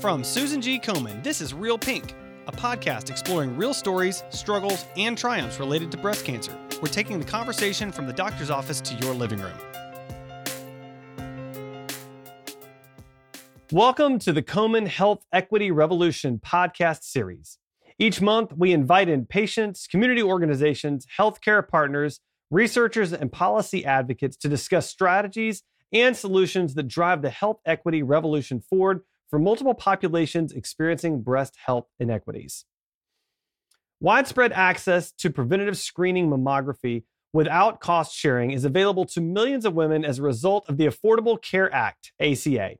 From Susan G. Komen, this is Real Pink, a podcast exploring real stories, struggles, and triumphs related to breast cancer. We're taking the conversation from the doctor's office to your living room. Welcome to the Komen Health Equity Revolution podcast series. Each month, we invite in patients, community organizations, healthcare partners, researchers, and policy advocates to discuss strategies and solutions that drive the health equity revolution forward for multiple populations experiencing breast health inequities. Widespread access to preventative screening mammography without cost sharing is available to millions of women as a result of the Affordable Care Act, ACA.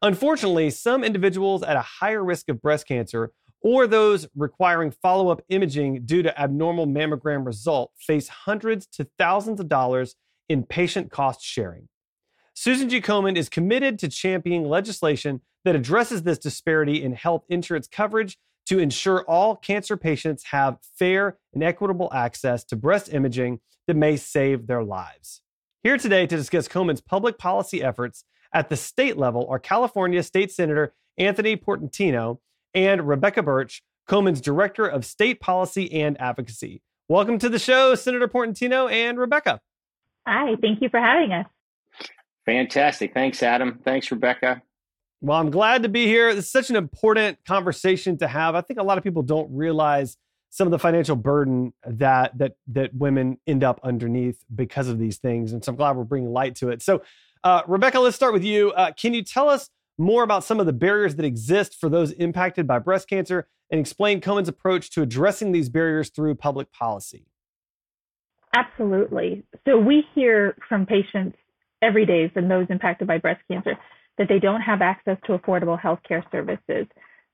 Unfortunately, some individuals at a higher risk of breast cancer or those requiring follow up imaging due to abnormal mammogram result face hundreds to thousands of dollars in patient cost sharing. Susan G. Komen is committed to championing legislation that addresses this disparity in health insurance coverage to ensure all cancer patients have fair and equitable access to breast imaging that may save their lives. Here today to discuss Komen's public policy efforts at the state level are California State Senator Anthony Portantino and Rebecca Birch, Komen's Director of State Policy and Advocacy. Welcome to the show, Senator Portantino and Rebecca. Hi, thank you for having us. Fantastic. Thanks, Adam. Thanks, Rebecca. Well, I'm glad to be here. It's such an important conversation to have. I think a lot of people don't realize some of the financial burden that that that women end up underneath because of these things, and so I'm glad we're bringing light to it. So, uh, Rebecca, let's start with you. Uh, can you tell us more about some of the barriers that exist for those impacted by breast cancer, and explain Komen's approach to addressing these barriers through public policy? Absolutely. So we hear from patients every day from those impacted by breast cancer that they don't have access to affordable healthcare services,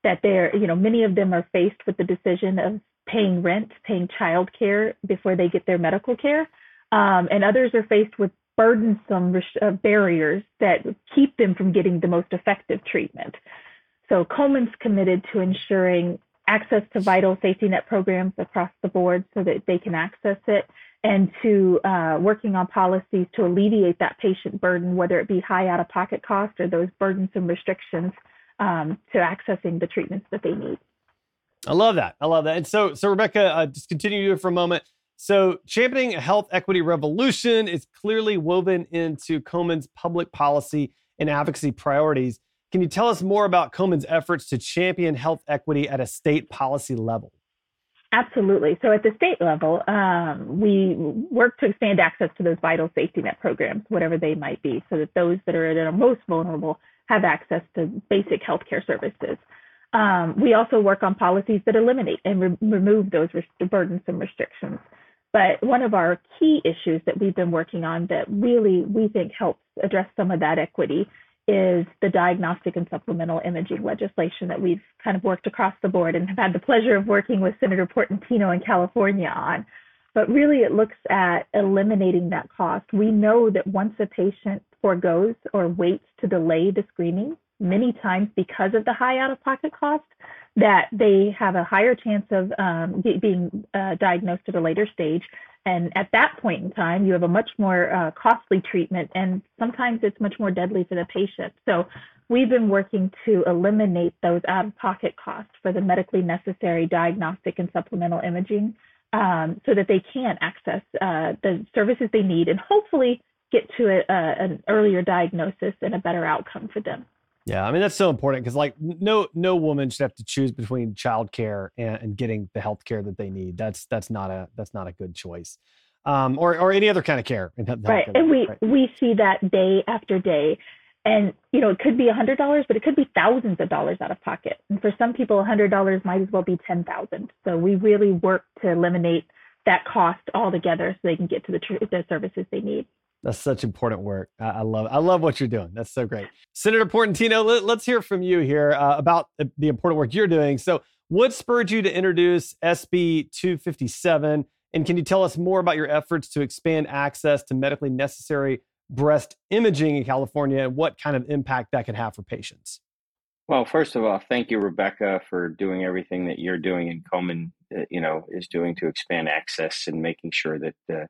that they're, you know, many of them are faced with the decision of paying rent, paying child care before they get their medical care. Um, and others are faced with burdensome uh, barriers that keep them from getting the most effective treatment. So Komen's committed to ensuring access to vital safety net programs across the board so that they can access it and to uh, working on policies to alleviate that patient burden, whether it be high out of pocket cost or those burdensome restrictions um, to accessing the treatments that they need. I love that. I love that. And so, so Rebecca, uh, just continue for a moment. So, championing a health equity revolution is clearly woven into Komen's public policy and advocacy priorities. Can you tell us more about Komen's efforts to champion health equity at a state policy level? Absolutely. So at the state level, um, we work to expand access to those vital safety net programs, whatever they might be, so that those that are, that are most vulnerable have access to basic healthcare services. Um, we also work on policies that eliminate and re- remove those burdensome restrictions. But one of our key issues that we've been working on that really we think helps address some of that equity is the diagnostic and supplemental imaging legislation that we've kind of worked across the board and have had the pleasure of working with Senator Portantino in California on. But really, it looks at eliminating that cost. We know that once a patient foregoes or waits to delay the screening, many times because of the high out of pocket cost, that they have a higher chance of um, being uh, diagnosed at a later stage and at that point in time, you have a much more uh, costly treatment, and sometimes it's much more deadly for the patient. So we've been working to eliminate those out of pocket costs for the medically necessary diagnostic and supplemental imaging um, so that they can access uh, the services they need and hopefully get to a, a, an earlier diagnosis and a better outcome for them. Yeah, I mean that's so important because like no no woman should have to choose between childcare and, and getting the health care that they need. That's that's not a that's not a good choice. Um, or or any other kind of care. Right, and we right. we see that day after day, and you know it could be a hundred dollars, but it could be thousands of dollars out of pocket. And for some people, a hundred dollars might as well be ten thousand. So we really work to eliminate that cost altogether so they can get to the, tr- the services they need. That's such important work. I, love. I love what you're doing. That's so great, Senator Portantino. Let, us hear from you here uh, about the important work you're doing. So, what spurred you to introduce SB 257, and can you tell us more about your efforts to expand access to medically necessary breast imaging in California, and what kind of impact that could have for patients? Well, first of all, thank you, Rebecca, for doing everything that you're doing and Komen, uh, you know, is doing to expand access and making sure that. Uh,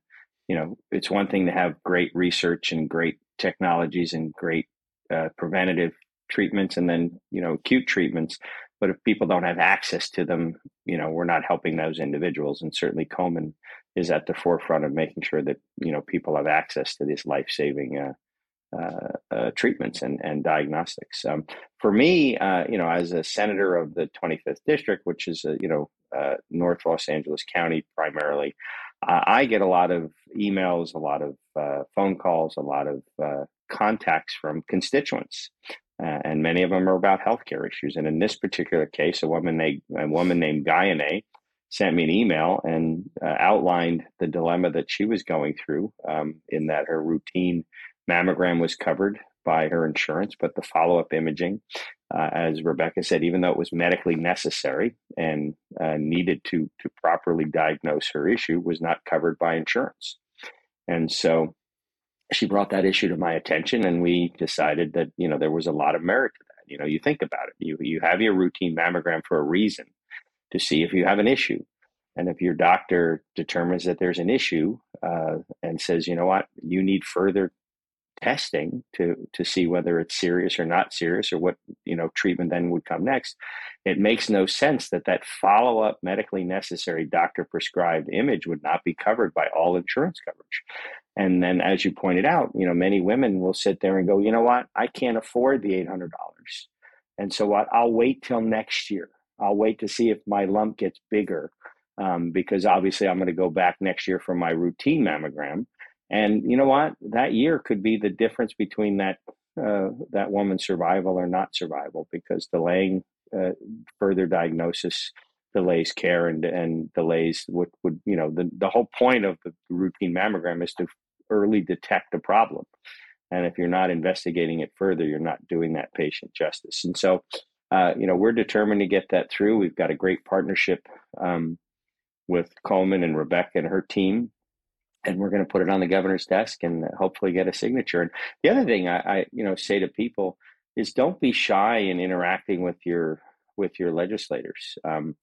you know, it's one thing to have great research and great technologies and great uh, preventative treatments and then you know acute treatments. But if people don't have access to them, you know, we're not helping those individuals. And certainly Komen is at the forefront of making sure that you know people have access to these life saving. Uh, uh, uh, treatments and, and diagnostics. Um, for me, uh, you know, as a senator of the 25th district, which is, a, you know, uh, North Los Angeles County primarily, I get a lot of emails, a lot of uh, phone calls, a lot of contacts from constituents. and many of them are about healthcare issues. And in this particular case, a woman named, a woman named Guyane sent me an email and outlined the dilemma that she was going through um, in that her routine mammogram was covered by her insurance, but the follow up imaging, uh, as Rebecca said, even though it was medically necessary and uh, needed to to properly diagnose her issue, was not covered by insurance. And so she brought that issue to my attention, and we decided that you know there was a lot of merit to that. You know, you think about it. You you have your routine mammogram for a reason to see if you have an issue. And if your doctor determines that there's an issue uh, and says, you know what, you need further testing to to see whether it's serious or not serious or what you know treatment then would come next. It makes no sense that that follow-up medically necessary doctor prescribed image would not be covered by all insurance coverage. And then as you pointed out you know many women will sit there and go you know what? I can't afford the $800 and so what? I'll wait till next year. I'll wait to see if my lump gets bigger um, because obviously i'm going to go back next year for my routine mammogram and you know what? That year could be the difference between that uh, that woman's survival or not survival, because delaying uh, further diagnosis delays care and and delays what would you know the the whole point of the routine mammogram is to early detect a problem. And if you're not investigating it further, you're not doing that patient justice. And so, uh, you know, we're determined to get that through. We've got a great partnership um, with Komen and Rebecca and her team and we're going to put it on the governor's desk and hopefully get a signature. And the other thing I, I, you know say to people is don't be shy in interacting with your with your legislators. Um,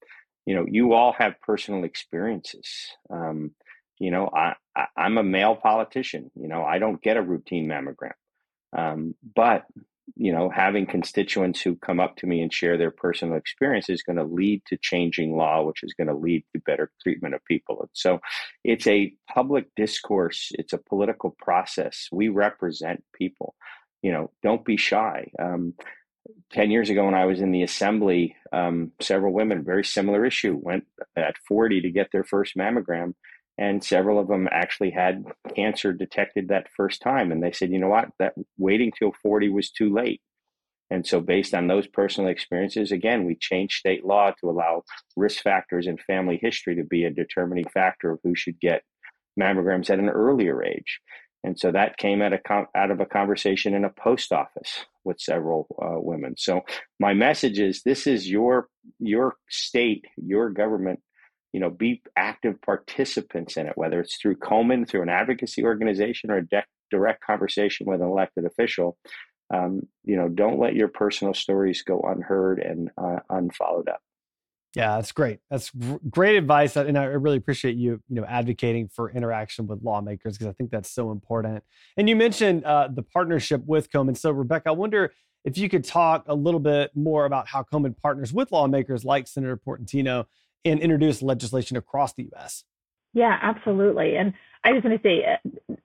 you know, you all have personal experiences. Um, you know, I, I am a male politician. You know, I don't get a routine mammogram, um, but you know, having constituents who come up to me and share their personal experience is going to lead to changing law, which is going to lead to better treatment of people. And so it's a public discourse, it's a political process. We represent people. You know, don't be shy. Um, 10 years ago, when I was in the assembly, um, several women, very similar issue, went at 40 to get their first mammogram and several of them actually had cancer detected that first time. And they said you know what? That waiting till 40 was too late. And so based on those personal experiences again we changed state law to allow risk factors and family history to be a determining factor of who should get mammograms at an earlier age. And so that came at a out of a conversation in a post office with several uh, women. So my message is this is your your state your government you know, be active participants in it, whether it's through Komen, through an advocacy organization, or a de- direct conversation with an elected official. Um, you know, don't let your personal stories go unheard and uh, unfollowed up. Yeah, that's great. That's great advice, and I really appreciate you, you know, advocating for interaction with lawmakers because I think that's so important. And you mentioned uh, the partnership with Komen. So, Rebecca, I wonder if you could talk a little bit more about how Komen partners with lawmakers like Senator Portantino and introduce legislation across the U.S. Yeah, absolutely. And I just want to say uh,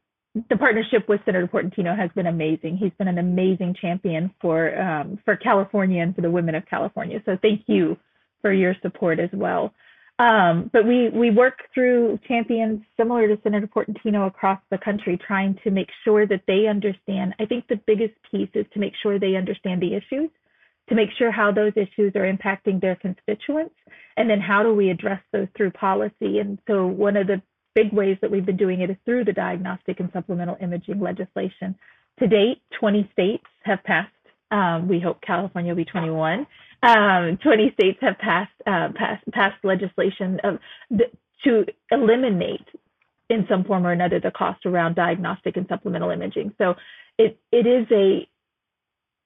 the partnership with Senator Portantino has been amazing. He's been an amazing champion for um, for California and for the women of California. So thank you for your support as well. Um, but we we work through champions similar to Senator Portantino across the country, trying to make sure that they understand. I think the biggest piece is to make sure they understand the issues to make sure how those issues are impacting their constituents, and then how do we address those through policy. And so one of the big ways that we've been doing it is through the diagnostic and supplemental imaging legislation. To date, 20 states have passed. Um, we hope California will be 21. Um, 20 states have passed uh, passed, passed legislation of the, to eliminate in some form or another the cost around diagnostic and supplemental imaging. So it it is a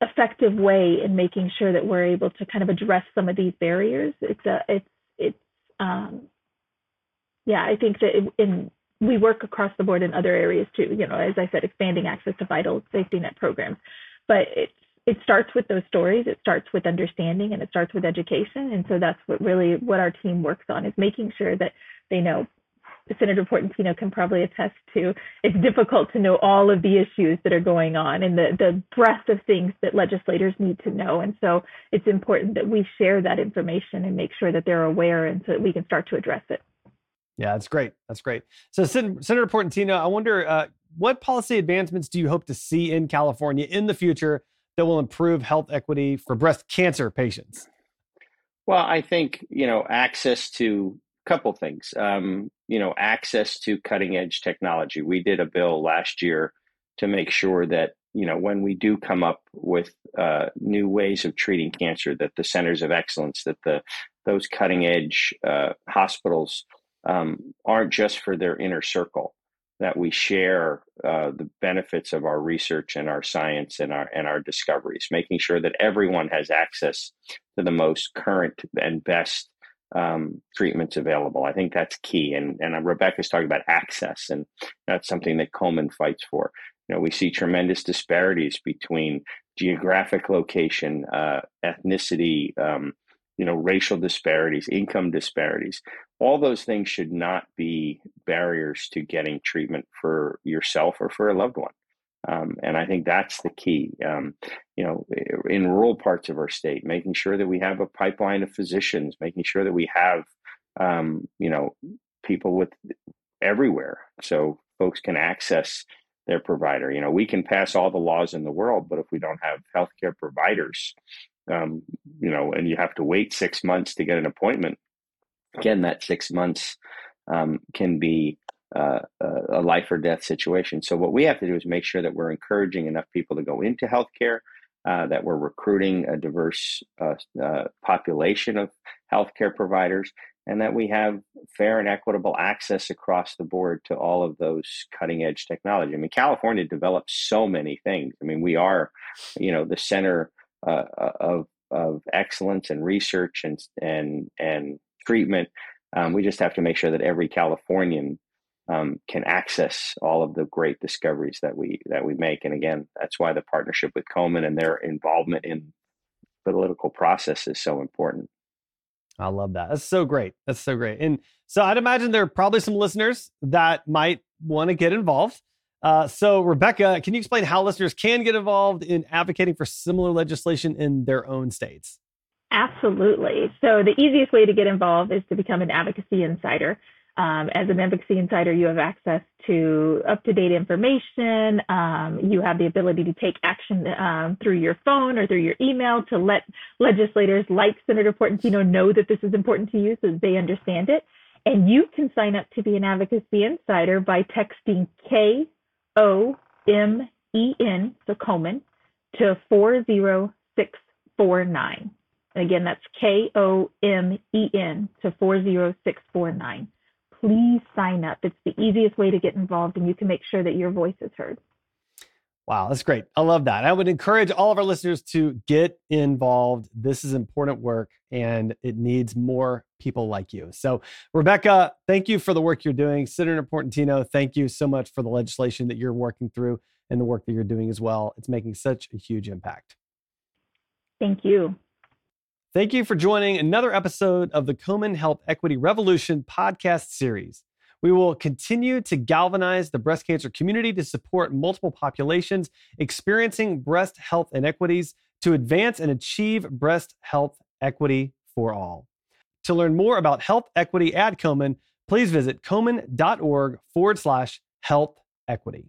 effective way in making sure that we're able to kind of address some of these barriers. It's a it's it's um, yeah, I think that in we work across the board in other areas too. You know, as I said, expanding access to vital safety net programs, but it's it starts with those stories it starts with understanding and it starts with education and so that's what really what our team works on is making sure that they know Senator Portantino can probably attest to, it's difficult to know all of the issues that are going on and the, the breadth of things that legislators need to know. And so it's important that we share that information and make sure that they're aware and so that we can start to address it. Yeah, that's great. That's great. So, Sen- Senator Portantino, I wonder uh, what policy advancements do you hope to see in California in the future that will improve health equity for breast cancer patients? Well, I think you know access to a couple things. Um, you know, access to cutting edge technology. We did a bill last year to make sure that you know when we do come up with uh, new ways of treating cancer, that the centers of excellence, that the those cutting edge uh, hospitals um, aren't just for their inner circle. That we share uh, the benefits of our research and our science and our and our discoveries, making sure that everyone has access to the most current and best um, treatments available. I think that's key. And and Rebecca's talking about access, and that's something that Komen fights for. You know, we see tremendous disparities between geographic location, uh, ethnicity, um, you know, racial disparities, income disparities. All those things should not be barriers to getting treatment for yourself or for a loved one. Um, and I think that's the key. Um, you know, in rural parts of our state, making sure that we have a pipeline of physicians, making sure that we have, um, you know, people with everywhere, so folks can access their provider. You know, we can pass all the laws in the world, but if we don't have healthcare providers, um, you know, and you have to wait six months to get an appointment, again, that six months um, can be uh, a life or death situation. So what we have to do is make sure that we're encouraging enough people to go into healthcare, uh, that we're recruiting a diverse uh, uh, population of healthcare providers, and that we have fair and equitable access across the board to all of those cutting edge technology. I mean, California develops so many things. I mean, we are, you know, the center uh, of of excellence and research and and and treatment. Um, we just have to make sure that every Californian um, can access all of the great discoveries that we that we make. And again, that's why the partnership with Komen and their involvement in the political process is so important. I love that. That's so great. That's so great. And so I'd imagine there are probably some listeners that might want to get involved. Uh, so, Rebecca, can you explain how listeners can get involved in advocating for similar legislation in their own states? Absolutely. So, the easiest way to get involved is to become an advocacy insider. Um, as an advocacy insider, you have access to up to date information. Um, you have the ability to take action um, through your phone or through your email to let legislators like Senator Portantino know that this is important to you so that they understand it. And you can sign up to be an advocacy insider by texting K O M E N, so Komen, to 40649. And again, that's K O M E N to 40649 please sign up. It's the easiest way to get involved, and you can make sure that your voice is heard. Wow, that's great. I love that. I would encourage all of our listeners to get involved. This is important work and it needs more people like you. So, Rebecca, thank you for the work you're doing. Senator Portantino, thank you so much for the legislation that you're working through and the work that you're doing as well. It's making such a huge impact. Thank you. Thank you for joining another episode of the Komen Health Equity Revolution podcast series. We will continue to galvanize the breast cancer community to support multiple populations experiencing breast health inequities to advance and achieve breast health equity for all. To learn more about health equity at Komen, please visit komen.org forward slash health equity.